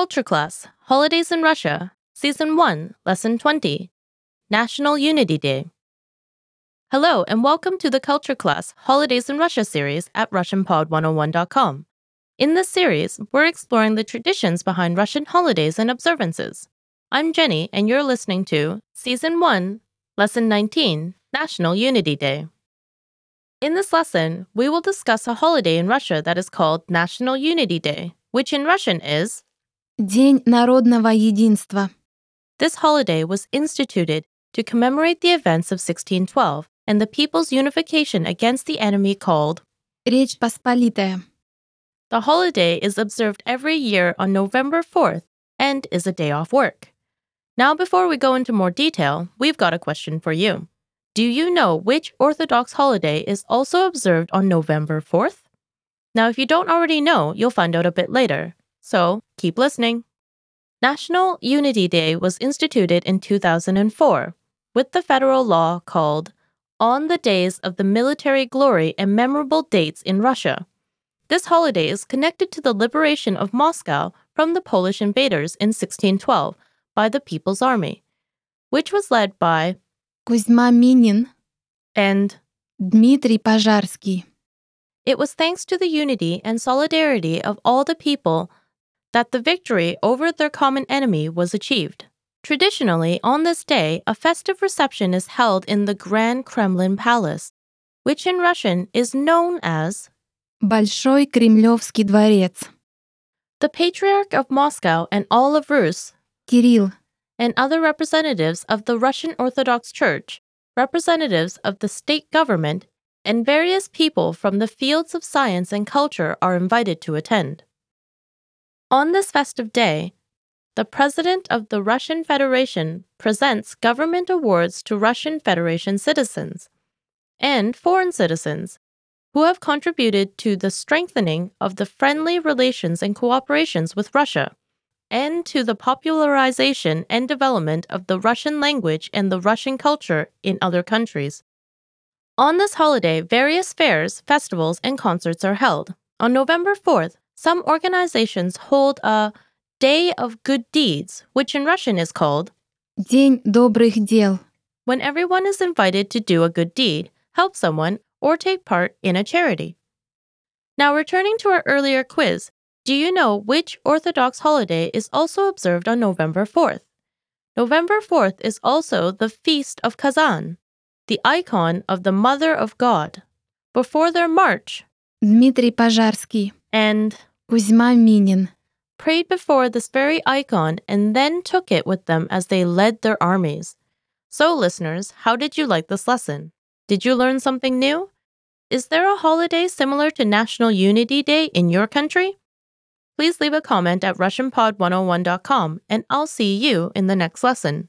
Culture Class Holidays in Russia, Season 1, Lesson 20 National Unity Day. Hello, and welcome to the Culture Class Holidays in Russia series at RussianPod101.com. In this series, we're exploring the traditions behind Russian holidays and observances. I'm Jenny, and you're listening to Season 1, Lesson 19 National Unity Day. In this lesson, we will discuss a holiday in Russia that is called National Unity Day, which in Russian is День народного единства. This holiday was instituted to commemorate the events of 1612 and the people's unification against the enemy called. Речь Посполитая. The holiday is observed every year on November 4th and is a day off work. Now, before we go into more detail, we've got a question for you. Do you know which Orthodox holiday is also observed on November 4th? Now, if you don't already know, you'll find out a bit later. So Keep listening. National Unity Day was instituted in 2004 with the federal law called On the Days of the Military Glory and Memorable Dates in Russia. This holiday is connected to the liberation of Moscow from the Polish invaders in 1612 by the People's Army, which was led by Kuzma Minin and Dmitry Pozharsky. It was thanks to the unity and solidarity of all the people that the victory over their common enemy was achieved. Traditionally, on this day, a festive reception is held in the Grand Kremlin Palace, which in Russian is known as Большой Кремлевский дворец. the Patriarch of Moscow and all of Rus, Кирилл. and other representatives of the Russian Orthodox Church, representatives of the state government, and various people from the fields of science and culture are invited to attend. On this festive day, the President of the Russian Federation presents government awards to Russian Federation citizens and foreign citizens who have contributed to the strengthening of the friendly relations and cooperations with Russia and to the popularization and development of the Russian language and the Russian culture in other countries. On this holiday, various fairs, festivals, and concerts are held. On November 4th, some organizations hold a Day of Good Deeds, which in Russian is called День добрых дел. When everyone is invited to do a good deed, help someone, or take part in a charity. Now, returning to our earlier quiz, do you know which Orthodox holiday is also observed on November 4th? November 4th is also the Feast of Kazan, the icon of the Mother of God. Before their march, Dmitry Pozharsky and Kuzma Minin, prayed before this very icon and then took it with them as they led their armies. So, listeners, how did you like this lesson? Did you learn something new? Is there a holiday similar to National Unity Day in your country? Please leave a comment at RussianPod101.com and I'll see you in the next lesson.